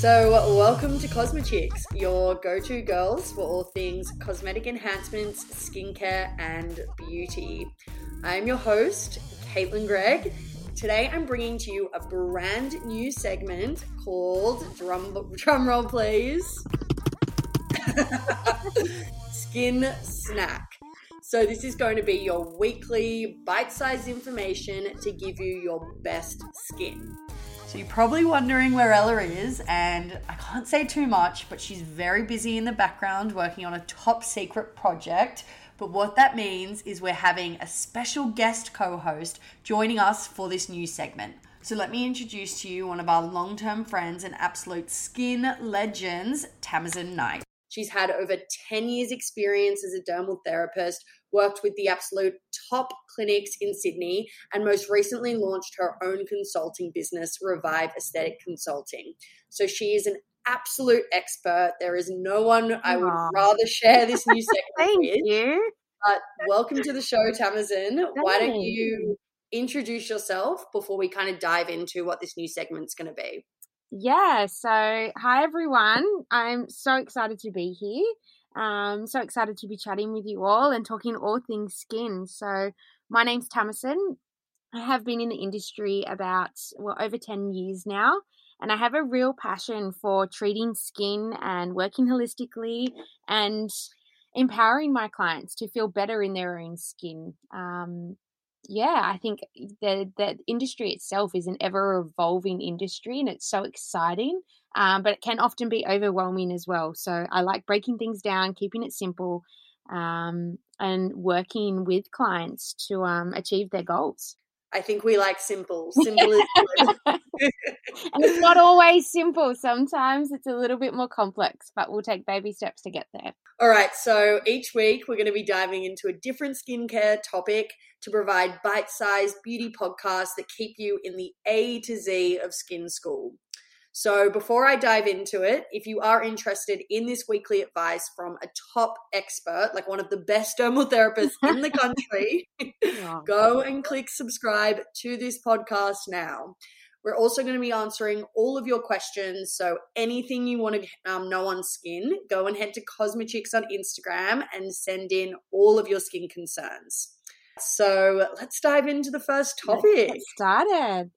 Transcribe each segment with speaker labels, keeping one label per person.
Speaker 1: So, welcome to Cosmechicks, your go to girls for all things cosmetic enhancements, skincare, and beauty. I'm your host, Caitlin Gregg. Today, I'm bringing to you a brand new segment called Drum, drum roll, please. Skin Snack. So, this is going to be your weekly bite sized information to give you your best skin. So you're probably wondering where Ella is, and I can't say too much, but she's very busy in the background working on a top secret project. But what that means is we're having a special guest co host joining us for this new segment. So let me introduce to you one of our long term friends and absolute skin legends, Tamazin Knight. She's had over 10 years' experience as a dermal therapist, worked with the absolute top clinics in Sydney, and most recently launched her own consulting business, Revive Aesthetic Consulting. So she is an absolute expert. There is no one I would Aww. rather share this new segment
Speaker 2: Thank
Speaker 1: with.
Speaker 2: you.
Speaker 1: But welcome to the show, Tamazin. Why don't you introduce yourself before we kind of dive into what this new segment's going to be?
Speaker 2: Yeah, so hi everyone. I'm so excited to be here. Um, so excited to be chatting with you all and talking all things skin. So, my name's Tamazin. I have been in the industry about well over 10 years now, and I have a real passion for treating skin and working holistically and empowering my clients to feel better in their own skin. Um, yeah, I think the the industry itself is an ever evolving industry, and it's so exciting. Um, but it can often be overwhelming as well. So I like breaking things down, keeping it simple, um, and working with clients to um, achieve their goals.
Speaker 1: I think we like simple. Simple is good.
Speaker 2: Not always simple. Sometimes it's a little bit more complex, but we'll take baby steps to get there.
Speaker 1: All right. So each week we're going to be diving into a different skincare topic to provide bite sized beauty podcasts that keep you in the A to Z of skin school. So, before I dive into it, if you are interested in this weekly advice from a top expert, like one of the best dermal therapists in the country, oh. go and click subscribe to this podcast now. We're also going to be answering all of your questions. So, anything you want to um, know on skin, go and head to Cosmechicks on Instagram and send in all of your skin concerns. So, let's dive into the first topic. Let's
Speaker 2: get started.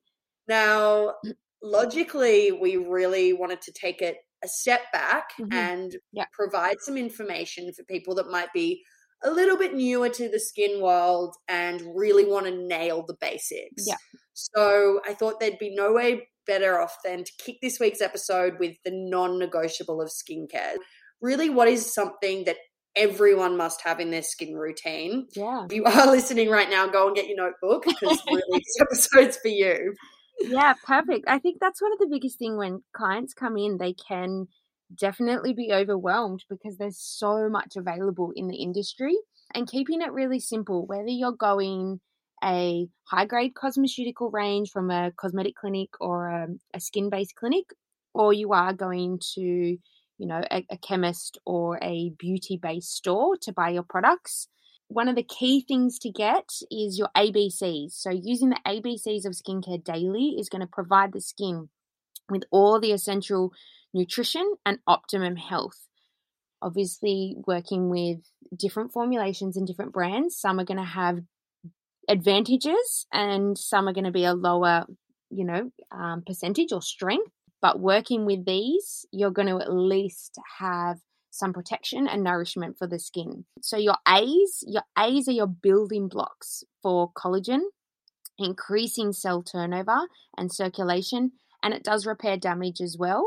Speaker 1: Now, logically, we really wanted to take it a step back mm-hmm. and
Speaker 2: yeah.
Speaker 1: provide some information for people that might be a little bit newer to the skin world and really want to nail the basics.
Speaker 2: Yeah.
Speaker 1: So I thought there'd be no way better off than to kick this week's episode with the non negotiable of skincare. Really, what is something that everyone must have in their skin routine?
Speaker 2: Yeah.
Speaker 1: If you are listening right now, go and get your notebook because really this episode's for you
Speaker 2: yeah, perfect. I think that's one of the biggest thing when clients come in, they can definitely be overwhelmed because there's so much available in the industry and keeping it really simple, whether you're going a high grade cosmeceutical range from a cosmetic clinic or um, a, a skin based clinic, or you are going to, you know, a, a chemist or a beauty based store to buy your products one of the key things to get is your ABCs. So, using the ABCs of skincare daily is going to provide the skin with all the essential nutrition and optimum health. Obviously, working with different formulations and different brands, some are going to have advantages and some are going to be a lower, you know, um, percentage or strength. But working with these, you're going to at least have some protection and nourishment for the skin. So your A's, your A's are your building blocks for collagen, increasing cell turnover and circulation, and it does repair damage as well.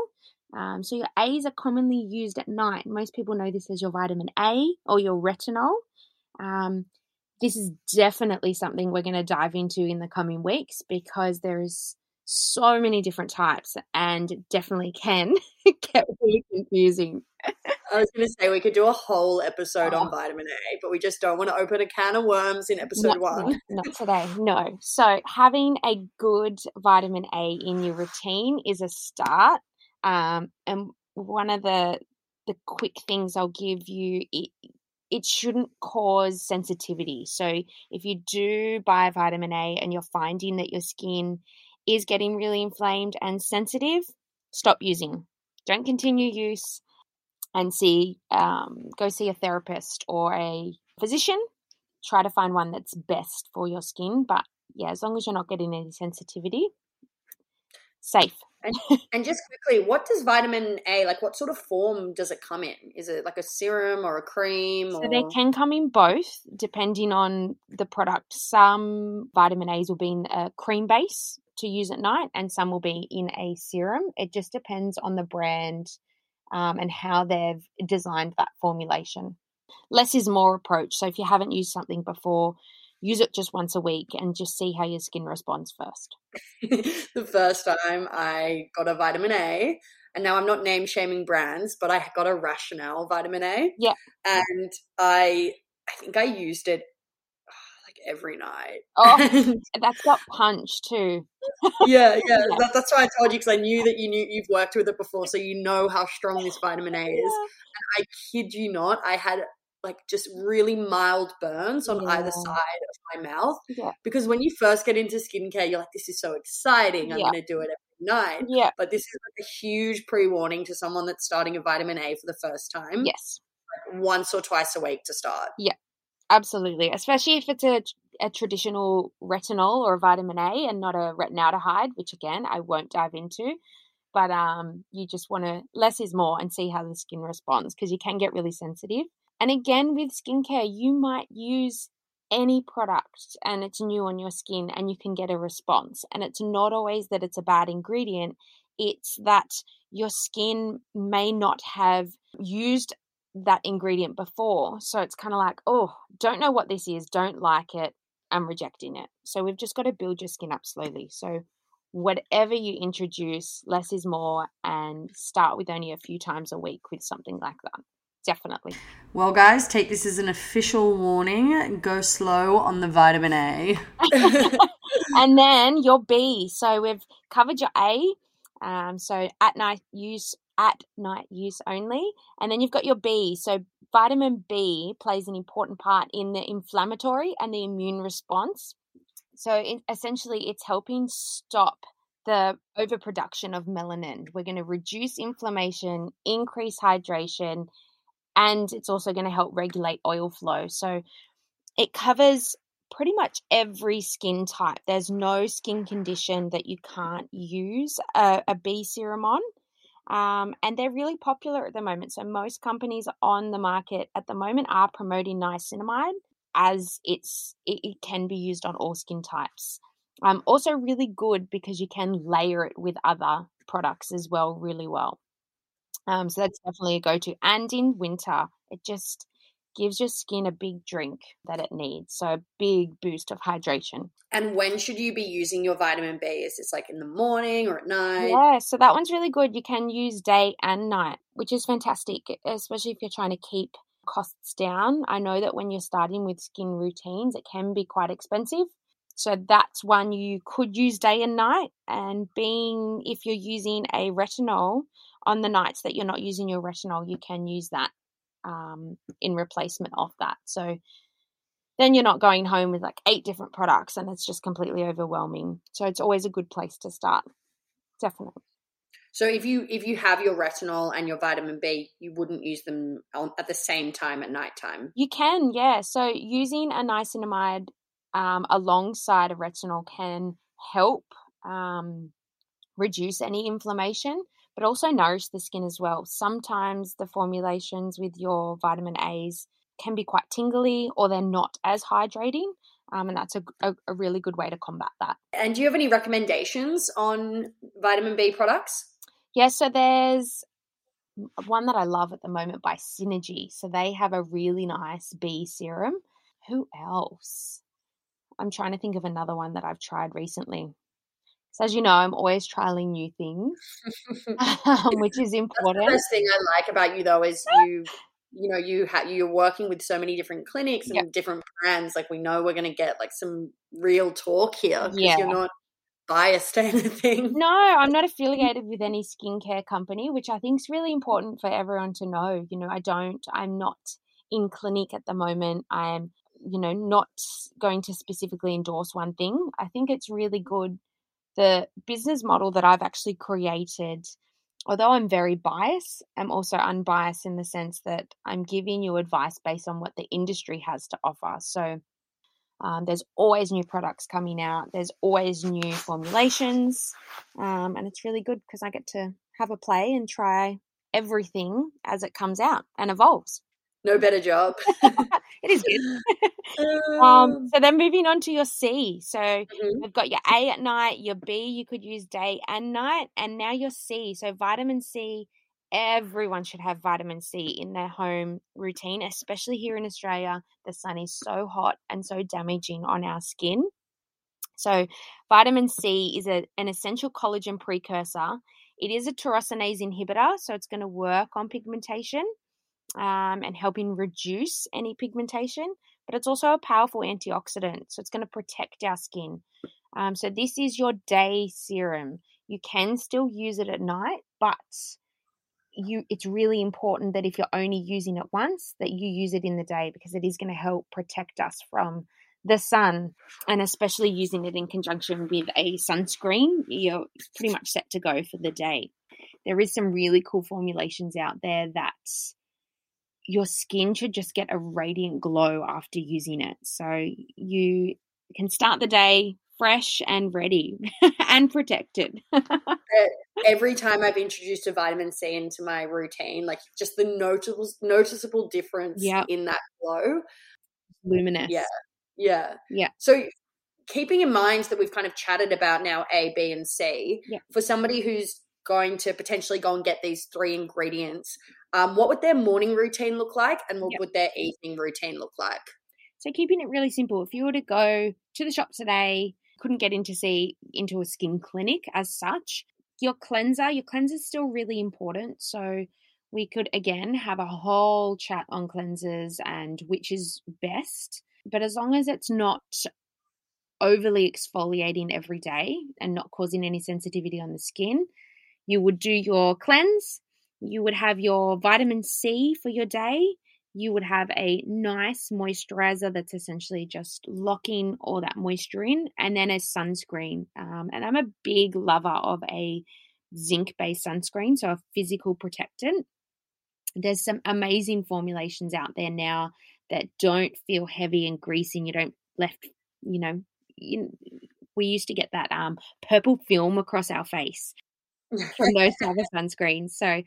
Speaker 2: Um, so your A's are commonly used at night. Most people know this as your vitamin A or your retinol. Um, this is definitely something we're going to dive into in the coming weeks because there is so many different types and definitely can get really confusing.
Speaker 1: I was going to say we could do a whole episode oh. on vitamin A, but we just don't want to open a can of worms in episode
Speaker 2: not
Speaker 1: one.
Speaker 2: Not today, no. So having a good vitamin A in your routine is a start. Um, and one of the the quick things I'll give you it, it shouldn't cause sensitivity. So if you do buy vitamin A and you're finding that your skin is getting really inflamed and sensitive, stop using don't continue use and see, um, go see a therapist or a physician. Try to find one that's best for your skin. But yeah, as long as you're not getting any sensitivity, safe.
Speaker 1: And, and, just quickly, what does vitamin A like? What sort of form does it come in? Is it like a serum or a cream?
Speaker 2: So they can come in both, depending on the product. Some vitamin A's will be in a cream base to use at night, and some will be in a serum. It just depends on the brand um, and how they've designed that formulation. Less is more approach. So if you haven't used something before, use it just once a week and just see how your skin responds first.
Speaker 1: the first time I got a vitamin A, and now I'm not name shaming brands, but I got a Rationale vitamin A.
Speaker 2: Yeah.
Speaker 1: And I I think I used it like every night.
Speaker 2: Oh, that's got punch too.
Speaker 1: yeah, yeah. yeah. That, that's why I told you because I knew that you knew you've worked with it before, so you know how strong this vitamin A is. Yeah. And I kid you not, I had like just really mild burns on yeah. either side of my mouth.
Speaker 2: Yeah.
Speaker 1: Because when you first get into skincare, you're like, this is so exciting. I'm yeah. going to do it every night.
Speaker 2: Yeah.
Speaker 1: But this is like a huge pre warning to someone that's starting a vitamin A for the first time.
Speaker 2: Yes.
Speaker 1: Like once or twice a week to start.
Speaker 2: Yeah. Absolutely. Especially if it's a, a traditional retinol or a vitamin A and not a retinaldehyde, which again, I won't dive into but um, you just want to less is more and see how the skin responds because you can get really sensitive. And again, with skincare, you might use any product and it's new on your skin and you can get a response. And it's not always that it's a bad ingredient, it's that your skin may not have used that ingredient before. So it's kind of like, oh, don't know what this is, don't like it, I'm rejecting it. So we've just got to build your skin up slowly. So whatever you introduce, less is more, and start with only a few times a week with something like that definitely.
Speaker 1: Well, guys, take this as an official warning. Go slow on the vitamin A.
Speaker 2: and then your B. So we've covered your A. Um, so at night use at night use only, and then you've got your B. So vitamin B plays an important part in the inflammatory and the immune response. So it, essentially, it's helping stop the overproduction of melanin. We're going to reduce inflammation, increase hydration, and it's also going to help regulate oil flow. So it covers pretty much every skin type. There's no skin condition that you can't use a, a B serum on. Um, and they're really popular at the moment. So most companies on the market at the moment are promoting niacinamide as it's it, it can be used on all skin types. Um, also really good because you can layer it with other products as well, really well. Um, so that's definitely a go to. And in winter, it just gives your skin a big drink that it needs. So a big boost of hydration.
Speaker 1: And when should you be using your vitamin B? Is this like in the morning or at night?
Speaker 2: Yeah, so that one's really good. You can use day and night, which is fantastic, especially if you're trying to keep costs down. I know that when you're starting with skin routines, it can be quite expensive. So that's one you could use day and night. And being, if you're using a retinol, on the nights that you're not using your retinol, you can use that um, in replacement of that. So then you're not going home with like eight different products and it's just completely overwhelming. So it's always a good place to start. Definitely.
Speaker 1: So if you if you have your retinol and your vitamin B, you wouldn't use them at the same time at nighttime.
Speaker 2: You can, yeah. So using a niacinamide um, alongside a retinol can help um, reduce any inflammation but also nourish the skin as well. Sometimes the formulations with your vitamin A's can be quite tingly or they're not as hydrating. Um, and that's a, a, a, really good way to combat that.
Speaker 1: And do you have any recommendations on vitamin B products?
Speaker 2: Yeah, so there's one that I love at the moment by Synergie. So they have a really nice B serum. Who else? I'm trying to think of another one that I've tried recently. So as you know, I'm always trialing new things, um, which is important.
Speaker 1: the best thing I like about you though is you you know you have you're working with so many different clinics and yep. different brands like we know we're going to get like some real talk here because yeah. you're not biased to anything
Speaker 2: no i'm not affiliated with any skincare company which i think is really important for everyone to know you know i don't i'm not in clinic at the moment i'm you know not going to specifically endorse one thing i think it's really good the business model that I've actually created although I'm very biased, I'm also unbiased in the sense that I'm giving you advice based on what the industry has to offer. So um, there's always new products coming out, there's always new formulations, um, and it's really good because I get to have a play and try everything as it comes out and evolves.
Speaker 1: No better job.
Speaker 2: it is good. um, um, so then moving on to your C. So mm-hmm. we've got your A at night, your B you could use day and night, and now your C. So vitamin C, everyone should have vitamin C in their home routine, especially here in Australia. The sun is so hot and so damaging on our skin. So vitamin C is a, an essential collagen precursor. It is a tyrosinase inhibitor, so it's going to work on pigmentation um, and helping reduce any pigmentation, but it's also a powerful antioxidant. So it's going to protect our skin. Um, so this is your day serum. You can still use it at night, but you it's really important that if you're only using it once that you use it in the day because it is going to help protect us from the sun and especially using it in conjunction with a sunscreen you're pretty much set to go for the day there is some really cool formulations out there that your skin should just get a radiant glow after using it. So you can start the day fresh and ready and protected.
Speaker 1: Uh, every time I've introduced a vitamin C into my routine, like just the noticeable noticeable difference yep. in that glow.
Speaker 2: Luminous.
Speaker 1: Yeah. Yeah.
Speaker 2: Yeah.
Speaker 1: So keeping in mind that we've kind of chatted about now A, B, and
Speaker 2: C,
Speaker 1: for somebody who's going to potentially go and get these three ingredients, um, what would their morning routine look like and what yep. would their evening routine look like?
Speaker 2: So keeping it really simple. If you were to go to the shop today, couldn't get into see into a skin clinic as such, your cleanser, your cleanser is still really important. So we could again have a whole chat on cleansers and which is best. But as long as it's not overly exfoliating every day and not causing any sensitivity on the skin, you would do your cleanse, you would have your vitamin C for your day. You would have a nice moisturizer that's essentially just locking all that moisture in, and then a sunscreen. Um, and I'm a big lover of a zinc based sunscreen, so a physical protectant. There's some amazing formulations out there now that don't feel heavy and greasy, and you don't left, you know, you, we used to get that um, purple film across our face from those type of sunscreens. So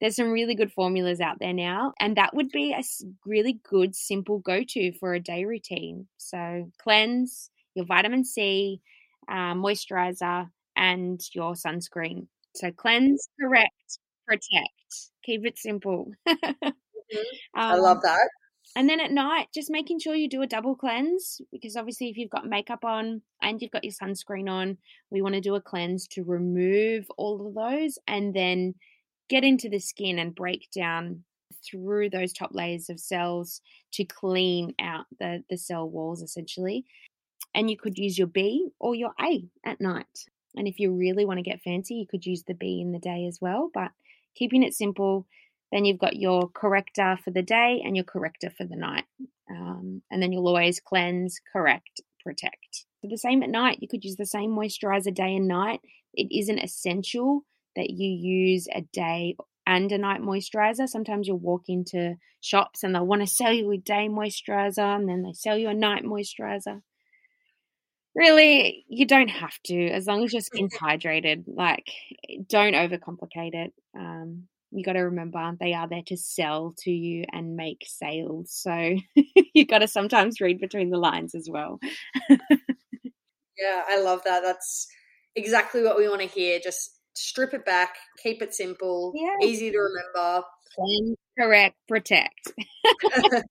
Speaker 2: there's some really good formulas out there now, and that would be a really good, simple go to for a day routine. So cleanse, your vitamin C, um, moisturizer, and your sunscreen. So cleanse, correct, protect. Keep it simple.
Speaker 1: mm-hmm. um, I love that.
Speaker 2: And then at night, just making sure you do a double cleanse because obviously, if you've got makeup on and you've got your sunscreen on, we want to do a cleanse to remove all of those and then get into the skin and break down through those top layers of cells to clean out the, the cell walls essentially. And you could use your B or your A at night. And if you really want to get fancy, you could use the B in the day as well. But keeping it simple, then you've got your corrector for the day and your corrector for the night. Um, and then you'll always cleanse, correct, protect. So the same at night. You could use the same moisturizer day and night. It isn't essential that you use a day and a night moisturizer. Sometimes you'll walk into shops and they'll want to sell you a day moisturizer and then they sell you a night moisturizer. Really, you don't have to, as long as your skin's hydrated. Like, don't overcomplicate it. Um, you got to remember they are there to sell to you and make sales. So you got to sometimes read between the lines as well.
Speaker 1: yeah, I love that. That's exactly what we want to hear. Just strip it back, keep it simple, yeah. easy to remember.
Speaker 2: Plan, correct, protect.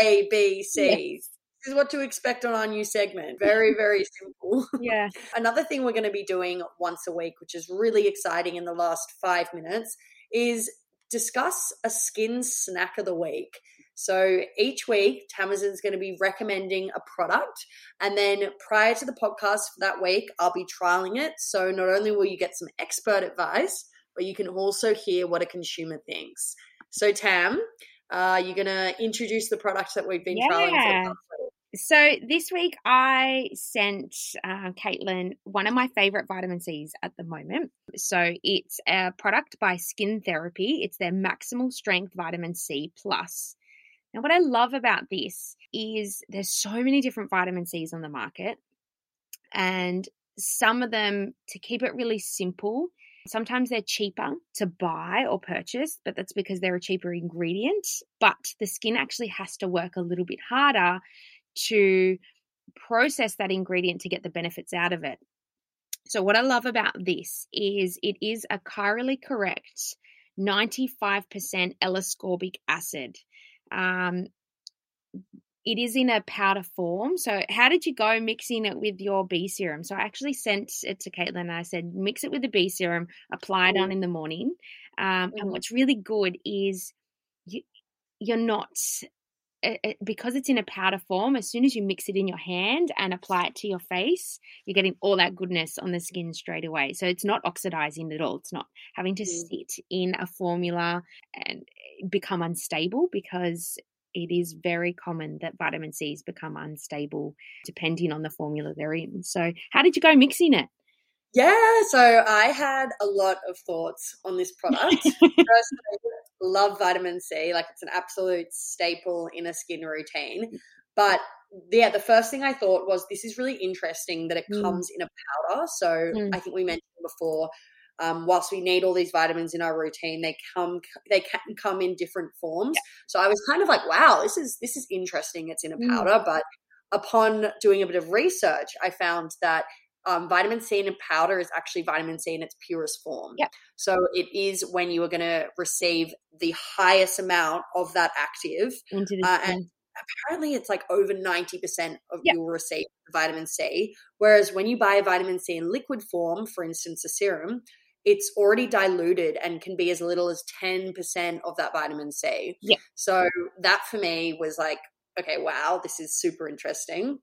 Speaker 1: A, B, C. Yes. This is what to expect on our new segment. Very, very simple.
Speaker 2: Yeah.
Speaker 1: Another thing we're going to be doing once a week, which is really exciting in the last five minutes, is discuss a skin snack of the week. So each week, Tamazin's going to be recommending a product. And then prior to the podcast for that week, I'll be trialing it. So not only will you get some expert advice, but you can also hear what a consumer thinks. So, Tam, uh, you're going to introduce the product that we've been yeah. trialing for
Speaker 2: So this week I sent uh, Caitlin one of my favorite vitamin C's at the moment. So it's a product by Skin Therapy. It's their maximal strength vitamin C plus. Now, what I love about this is there's so many different vitamin C's on the market, and some of them, to keep it really simple, sometimes they're cheaper to buy or purchase, but that's because they're a cheaper ingredient. But the skin actually has to work a little bit harder to process that ingredient to get the benefits out of it. So, what I love about this is it is a chirally correct 95% L ascorbic acid. Um, it is in a powder form. So, how did you go mixing it with your B serum? So, I actually sent it to Caitlin and I said, mix it with the B serum, apply it mm-hmm. on in the morning. Um, mm-hmm. And what's really good is you, you're not it, because it's in a powder form, as soon as you mix it in your hand and apply it to your face, you're getting all that goodness on the skin straight away. So it's not oxidizing at all. It's not having to mm. sit in a formula and become unstable because it is very common that vitamin C's become unstable depending on the formula they're in. So, how did you go mixing it?
Speaker 1: Yeah, so I had a lot of thoughts on this product. First, love vitamin C. Like it's an absolute staple in a skin routine. Mm. But yeah, the first thing I thought was this is really interesting that it mm. comes in a powder. So mm. I think we mentioned before, um, whilst we need all these vitamins in our routine, they come they can come in different forms. Yeah. So I was kind of like, wow, this is this is interesting. It's in a mm. powder, mm. but upon doing a bit of research, I found that um, vitamin C in a powder is actually vitamin C in its purest form.
Speaker 2: Yep.
Speaker 1: So it is when you are going to receive the highest amount of that active. Uh, and apparently it's like over 90% of yep. you'll receive vitamin C. Whereas when you buy a vitamin C in liquid form, for instance, a serum, it's already diluted and can be as little as 10% of that vitamin C.
Speaker 2: Yeah.
Speaker 1: So that for me was like, okay, wow, this is super interesting.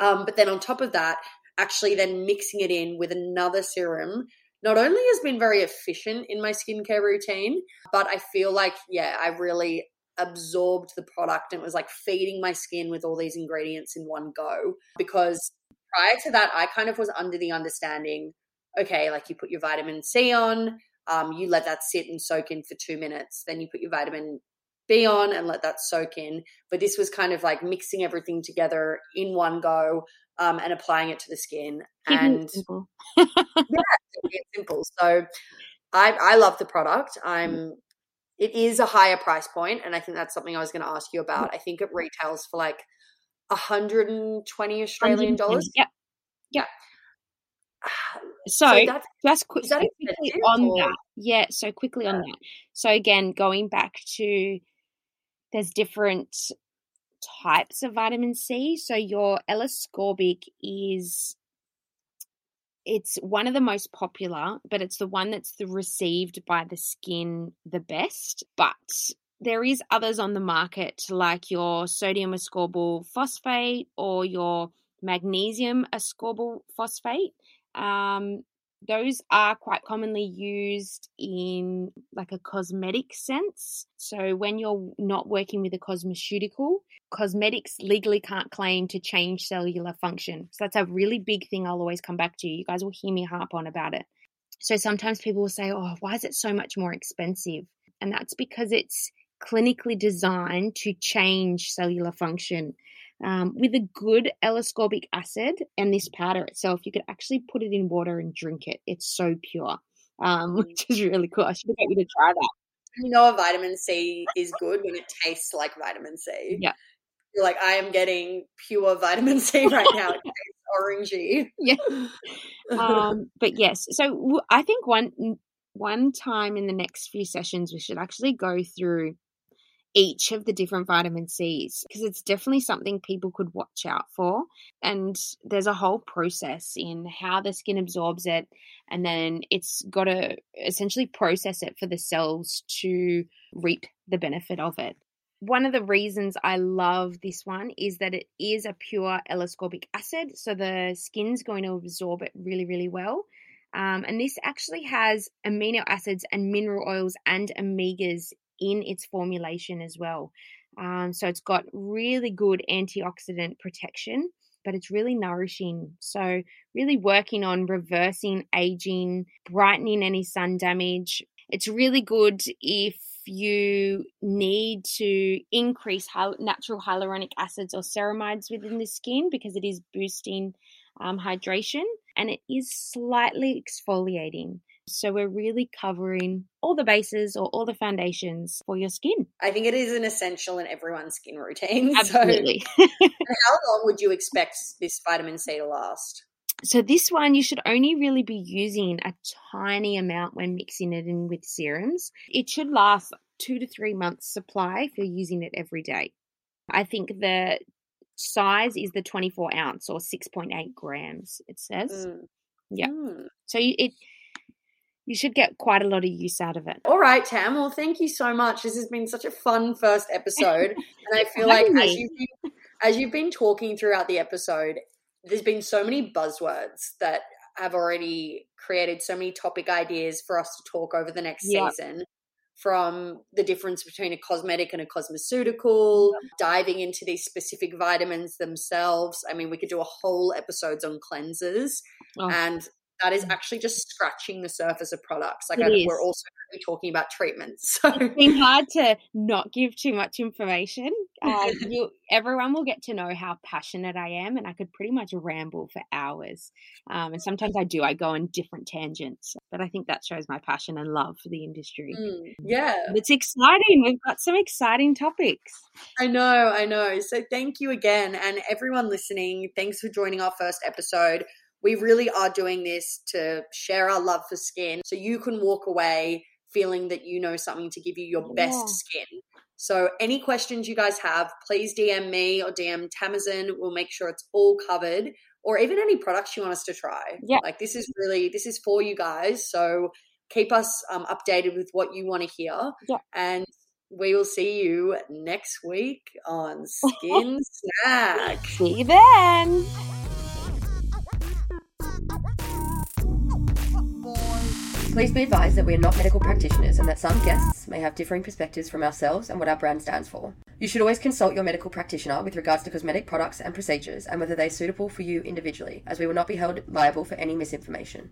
Speaker 1: Um, but then on top of that, actually then mixing it in with another serum not only has been very efficient in my skincare routine, but I feel like, yeah, I really absorbed the product and it was like feeding my skin with all these ingredients in one go. Because prior to that, I kind of was under the understanding okay, like you put your vitamin C on, um, you let that sit and soak in for two minutes, then you put your vitamin B on and let that soak in. But this was kind of like mixing everything together in one go um, and applying it to the skin. and simple. yeah, it's simple. So I, I love the product. I'm. Mm. It is a higher price point, and I think that's something I was going to ask you about. I think it retails for like 120 Australian dollars.
Speaker 2: Yeah, yeah. So, so that's, just quick, that quickly on or? that. Yeah, so quickly on that. So again, going back to there's different types of vitamin C. So your L-ascorbic is it's one of the most popular, but it's the one that's the received by the skin the best. But there is others on the market like your sodium ascorbyl phosphate or your magnesium ascorbyl phosphate. Um, those are quite commonly used in like a cosmetic sense. So when you're not working with a cosmeceutical, cosmetics legally can't claim to change cellular function. So that's a really big thing I'll always come back to. You guys will hear me harp on about it. So sometimes people will say, "Oh, why is it so much more expensive?" And that's because it's clinically designed to change cellular function um, with a good L-ascorbic acid and this powder itself, you could actually put it in water and drink it. It's so pure, um, which is really cool. I should get you to try that.
Speaker 1: You know, a vitamin C is good when it tastes like vitamin C.
Speaker 2: Yeah.
Speaker 1: You're like, I am getting pure vitamin C right now. it tastes orangey.
Speaker 2: Yeah. Um, but yes, so I think one one time in the next few sessions we should actually go through each of the different vitamin C's because it's definitely something people could watch out for. And there's a whole process in how the skin absorbs it, and then it's got to essentially process it for the cells to reap the benefit of it. One of the reasons I love this one is that it is a pure L ascorbic acid, so the skin's going to absorb it really, really well. Um, and this actually has amino acids and mineral oils and omegas in its formulation as well. Um, so it's got really good antioxidant protection, but it's really nourishing. So, really working on reversing aging, brightening any sun damage. It's really good if you need to increase natural hyaluronic acids or ceramides within the skin because it is boosting um, hydration and it is slightly exfoliating. So we're really covering all the bases or all the foundations for your skin.
Speaker 1: I think it is an essential in everyone's skin routine.
Speaker 2: Absolutely.
Speaker 1: So how long would you expect this vitamin C to last?
Speaker 2: So this one you should only really be using a tiny amount when mixing it in with serums. It should last two to three months supply if you're using it every day. I think the size is the 24 ounce or 6.8 grams, it says. Mm. Yeah. Mm. So it you should get quite a lot of use out of it.
Speaker 1: All right, Tam. Well, thank you so much. This has been such a fun first episode, and I feel like as you've, been, as you've been talking throughout the episode, there's been so many buzzwords that have already created so many topic ideas for us to talk over the next yep. season from the difference between a cosmetic and a cosmeceutical, diving into these specific vitamins themselves. I mean, we could do a whole episodes on cleansers. Oh. And that is mm. actually just scratching the surface of products. Like I, we're also talking about treatments. So
Speaker 2: it's been hard to not give too much information. Uh, you, everyone will get to know how passionate I am, and I could pretty much ramble for hours. Um, and sometimes I do. I go on different tangents, but I think that shows my passion and love for the industry.
Speaker 1: Mm, yeah,
Speaker 2: it's exciting. We've got some exciting topics.
Speaker 1: I know, I know. So thank you again, and everyone listening. Thanks for joining our first episode we really are doing this to share our love for skin so you can walk away feeling that you know something to give you your best yeah. skin. So, any questions you guys have, please DM me or DM Tamazin. We'll make sure it's all covered, or even any products you want us to try.
Speaker 2: Yeah,
Speaker 1: like this is really this is for you guys. So keep us um, updated with what you want to hear.
Speaker 2: Yeah,
Speaker 1: and we will see you next week on Skin Snack.
Speaker 2: See you then.
Speaker 3: Please be advised that we are not medical practitioners and that some guests may have differing perspectives from ourselves and what our brand stands for. You should always consult your medical practitioner with regards to cosmetic products and procedures and whether they are suitable for you individually, as we will not be held liable for any misinformation.